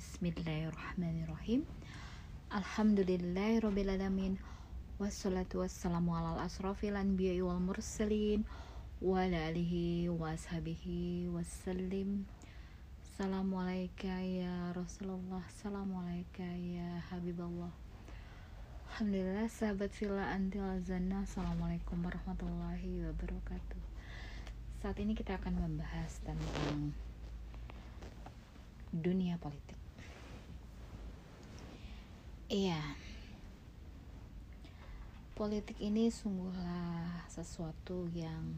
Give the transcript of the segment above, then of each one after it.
Bismillahirrahmanirrahim. Wassalatu wassalamu ala wal mursalin Wa alihi Assalamualaikum ya Rasulullah. Assalamualaikum ya Habiballah Alhamdulillah sahabat villa antil azana Assalamualaikum warahmatullahi wabarakatuh. Saat ini kita akan membahas tentang dunia politik. Iya, politik ini sungguhlah sesuatu yang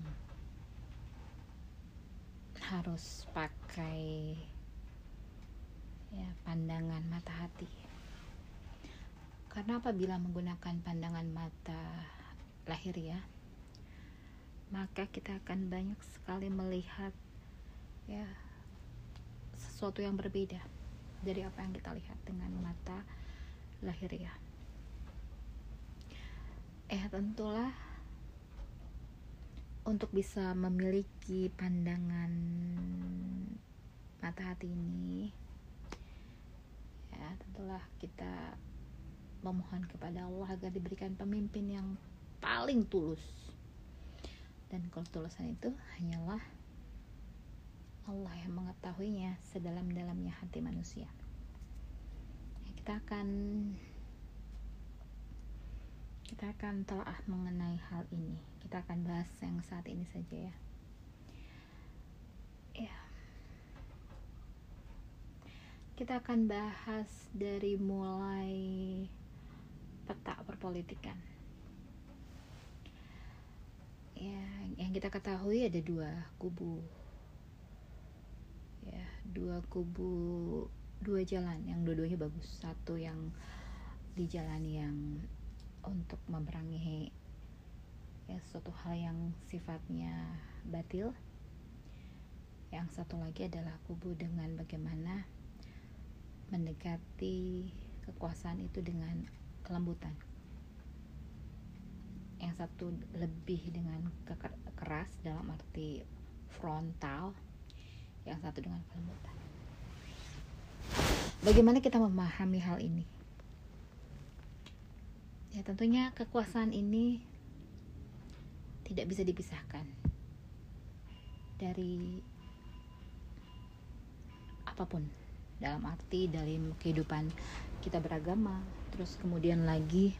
harus pakai ya pandangan mata hati. Karena apabila menggunakan pandangan mata lahir ya, maka kita akan banyak sekali melihat ya sesuatu yang berbeda dari apa yang kita lihat dengan mata lahiriah. Eh tentulah untuk bisa memiliki pandangan mata hati ini ya tentulah kita memohon kepada Allah agar diberikan pemimpin yang paling tulus dan ketulusan itu hanyalah Allah yang mengetahuinya sedalam-dalamnya hati manusia. Ya, kita akan kita akan telah mengenai hal ini. Kita akan bahas yang saat ini saja ya. Ya. Kita akan bahas dari mulai peta perpolitikan. Ya, yang kita ketahui ada dua kubu ya dua kubu dua jalan yang dua-duanya bagus. Satu yang di jalan yang untuk memerangi ya suatu hal yang sifatnya batil. Yang satu lagi adalah kubu dengan bagaimana mendekati kekuasaan itu dengan kelembutan. Yang satu lebih dengan keras dalam arti frontal yang satu dengan kelembutan. Bagaimana kita memahami hal ini? Ya tentunya kekuasaan ini tidak bisa dipisahkan dari apa pun dalam arti dalam kehidupan kita beragama terus kemudian lagi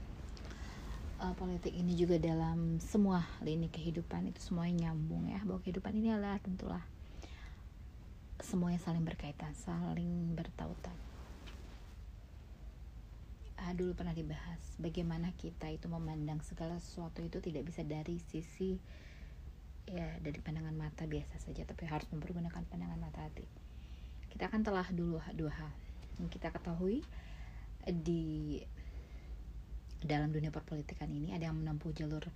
uh, politik ini juga dalam semua lini kehidupan itu semuanya nyambung ya bahwa kehidupan ini adalah tentulah semuanya saling berkaitan, saling bertautan. Ah, dulu pernah dibahas bagaimana kita itu memandang segala sesuatu itu tidak bisa dari sisi ya dari pandangan mata biasa saja, tapi harus mempergunakan pandangan mata hati. Kita akan telah dulu dua hal yang kita ketahui di dalam dunia perpolitikan ini ada yang menempuh jalur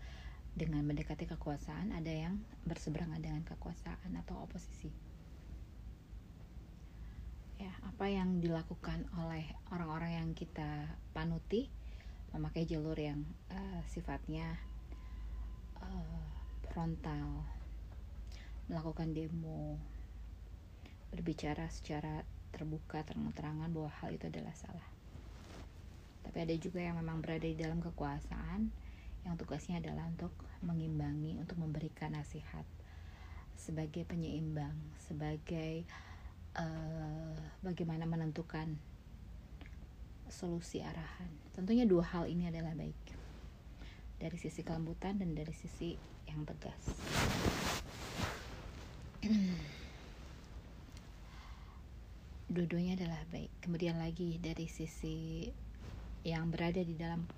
dengan mendekati kekuasaan, ada yang berseberangan dengan kekuasaan atau oposisi ya apa yang dilakukan oleh orang-orang yang kita panuti memakai jalur yang uh, sifatnya uh, frontal melakukan demo berbicara secara terbuka terang-terangan bahwa hal itu adalah salah. Tapi ada juga yang memang berada di dalam kekuasaan yang tugasnya adalah untuk mengimbangi untuk memberikan nasihat sebagai penyeimbang sebagai bagaimana menentukan solusi arahan. Tentunya dua hal ini adalah baik dari sisi kelembutan dan dari sisi yang tegas. Dua-duanya adalah baik. Kemudian lagi dari sisi yang berada di dalam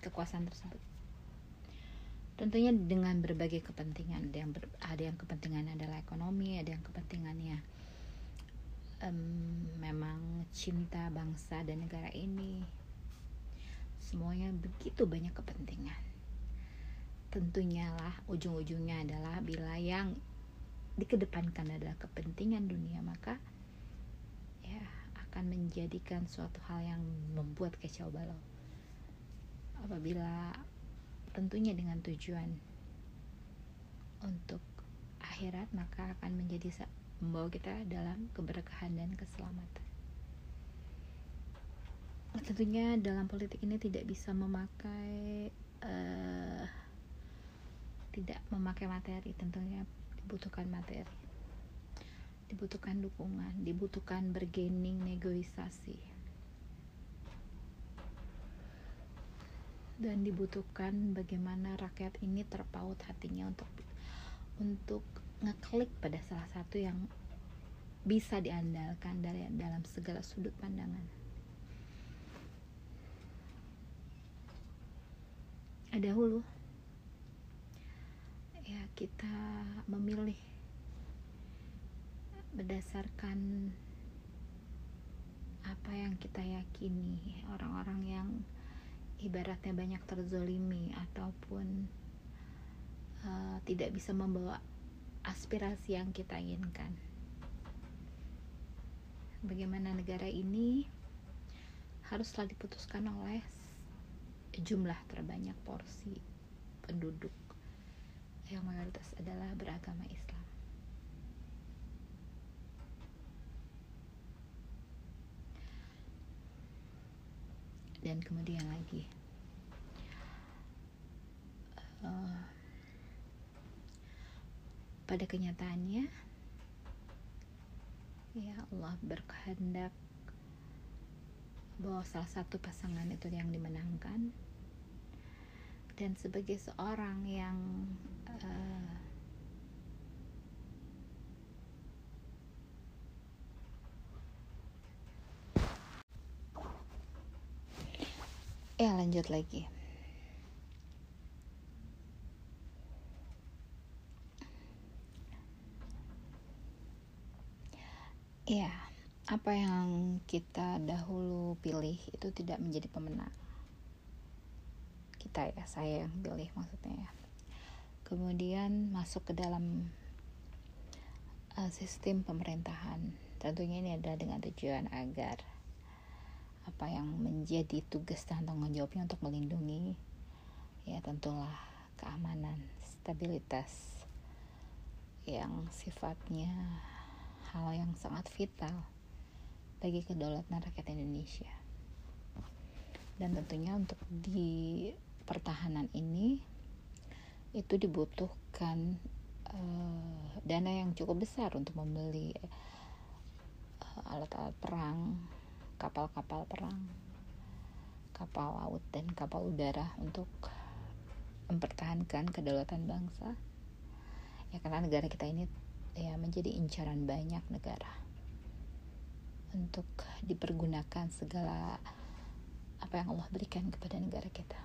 kekuasaan tersebut. Tentunya dengan berbagai kepentingan, ada yang ber, ada yang kepentingan adalah ekonomi, ada yang kepentingannya um, memang cinta bangsa dan negara ini semuanya begitu banyak kepentingan. Tentunya lah ujung-ujungnya adalah bila yang dikedepankan adalah kepentingan dunia maka ya akan menjadikan suatu hal yang membuat kacau balau. Apabila tentunya dengan tujuan untuk akhirat maka akan menjadi membawa kita dalam keberkahan dan keselamatan. Tentunya dalam politik ini tidak bisa memakai uh, tidak memakai materi tentunya dibutuhkan materi. Dibutuhkan dukungan dibutuhkan bergening negosiasi. Dan dibutuhkan bagaimana rakyat ini terpaut hatinya untuk untuk ngeklik pada salah satu yang bisa diandalkan dari dalam segala sudut pandangan. Ada hulu ya kita memilih berdasarkan apa yang kita yakini orang-orang yang ibaratnya banyak terzolimi ataupun uh, tidak bisa membawa aspirasi yang kita inginkan. Bagaimana negara ini haruslah diputuskan oleh jumlah terbanyak porsi penduduk yang mayoritas adalah beragama Islam. dan kemudian lagi uh, pada kenyataannya. Ya Allah berkehendak bahwa salah satu pasangan itu yang dimenangkan. Dan sebagai seorang yang uh, ya lanjut lagi ya apa yang kita dahulu pilih itu tidak menjadi pemenang? Kita ya saya yang pilih maksudnya ya. Kemudian masuk ke dalam uh, sistem pemerintahan. Tentunya ini adalah dengan tujuan agar apa yang menjadi tugas dan tanggung jawabnya untuk melindungi ya tentulah keamanan stabilitas yang sifatnya hal yang sangat vital bagi kedaulatan rakyat Indonesia dan tentunya untuk di pertahanan ini itu dibutuhkan uh, dana yang cukup besar untuk membeli uh, alat-alat perang kapal-kapal perang, kapal laut dan kapal udara untuk mempertahankan kedaulatan bangsa. Ya karena negara kita ini ya menjadi incaran banyak negara untuk dipergunakan segala apa yang Allah berikan kepada negara kita.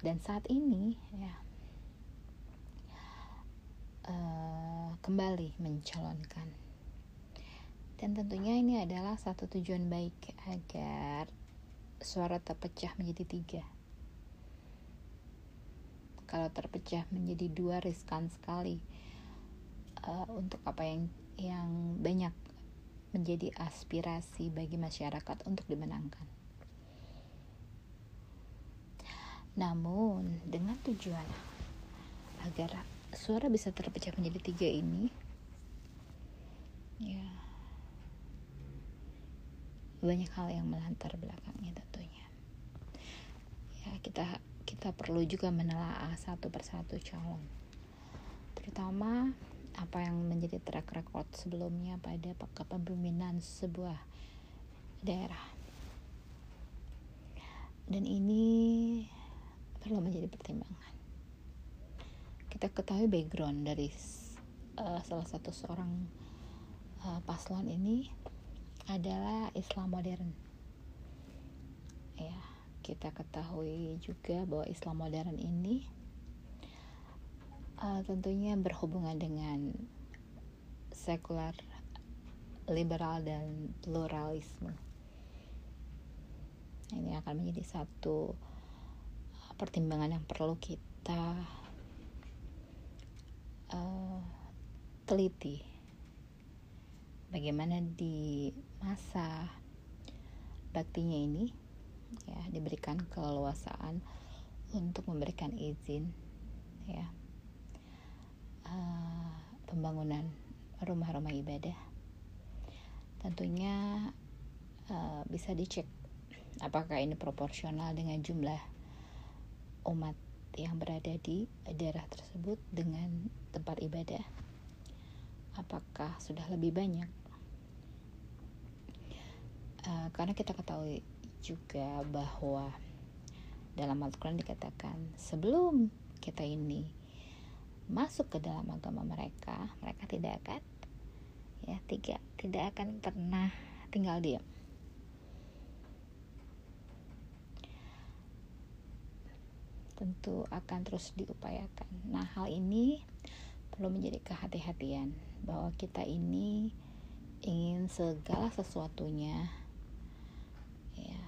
Dan saat ini ya uh, kembali mencalonkan dan tentunya ini adalah satu tujuan baik agar suara terpecah menjadi tiga. Kalau terpecah menjadi dua riskan sekali uh, untuk apa yang yang banyak menjadi aspirasi bagi masyarakat untuk dimenangkan. Namun dengan tujuan agar suara bisa terpecah menjadi tiga ini, ya banyak hal yang melantar belakangnya tentunya ya kita kita perlu juga menelaah satu persatu calon terutama apa yang menjadi track record sebelumnya pada kepemimpinan sebuah daerah dan ini perlu menjadi pertimbangan kita ketahui background dari uh, salah satu seorang uh, paslon ini adalah Islam modern. Ya, kita ketahui juga bahwa Islam modern ini uh, tentunya berhubungan dengan sekular, liberal dan pluralisme. Ini akan menjadi satu pertimbangan yang perlu kita uh, teliti bagaimana di masa baktinya ini ya diberikan keleluasaan untuk memberikan izin ya uh, pembangunan rumah-rumah ibadah. Tentunya uh, bisa dicek apakah ini proporsional dengan jumlah umat yang berada di daerah tersebut dengan tempat ibadah. Apakah sudah lebih banyak? Uh, karena kita ketahui juga bahwa dalam Al-Quran dikatakan sebelum kita ini masuk ke dalam agama mereka mereka tidak akan ya tiga tidak akan pernah tinggal diam tentu akan terus diupayakan. Nah, hal ini perlu menjadi kehati-hatian bahwa kita ini ingin segala sesuatunya ya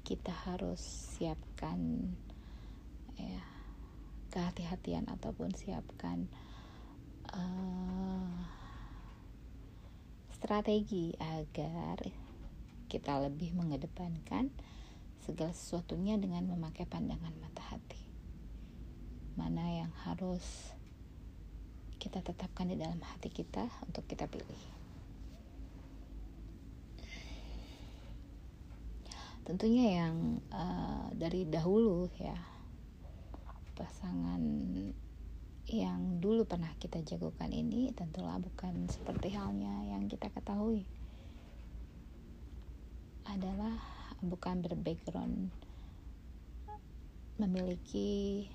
kita harus siapkan ya kehati-hatian ataupun siapkan uh, strategi agar kita lebih mengedepankan segala sesuatunya dengan memakai pandangan mata hati. Mana yang harus kita tetapkan di dalam hati kita untuk kita pilih. Tentunya yang uh, dari dahulu ya pasangan yang dulu pernah kita jagokan ini tentulah bukan seperti halnya yang kita ketahui adalah bukan berbackground memiliki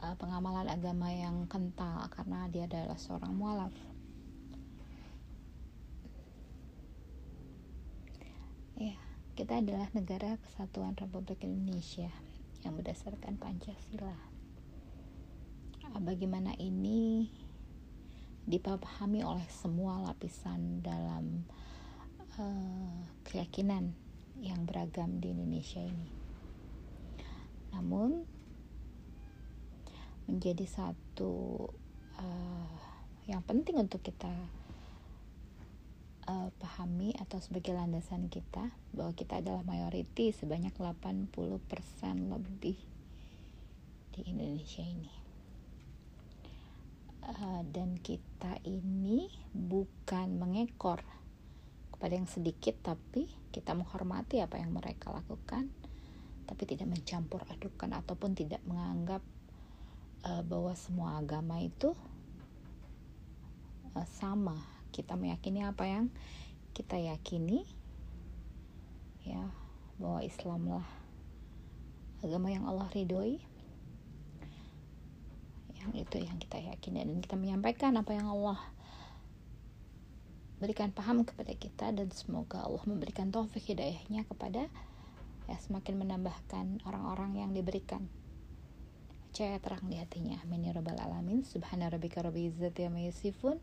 uh, pengamalan agama yang kental karena dia adalah seorang mualaf. Ya, kita adalah negara kesatuan Republik Indonesia yang berdasarkan Pancasila. Uh, bagaimana ini dipahami oleh semua lapisan dalam uh, keyakinan yang beragam di Indonesia ini. Namun menjadi satu uh, yang penting untuk kita uh, pahami atau sebagai landasan kita bahwa kita adalah mayoriti sebanyak 80% lebih di Indonesia ini. Uh, dan kita ini bukan mengekor kepada yang sedikit tapi kita menghormati apa yang mereka lakukan tapi tidak mencampur adukan ataupun tidak menganggap uh, bahwa semua agama itu uh, sama kita meyakini apa yang kita yakini ya bahwa Islam lah agama yang Allah ridhoi. Yang itu yang kita yakini dan kita menyampaikan apa yang Allah berikan paham kepada kita dan semoga Allah memberikan taufik hidayahnya kepada ya semakin menambahkan orang-orang yang diberikan cahaya terang di hatinya. Amin ya rabbal alamin. Subhana rabbika rabbil izzati amma yasifun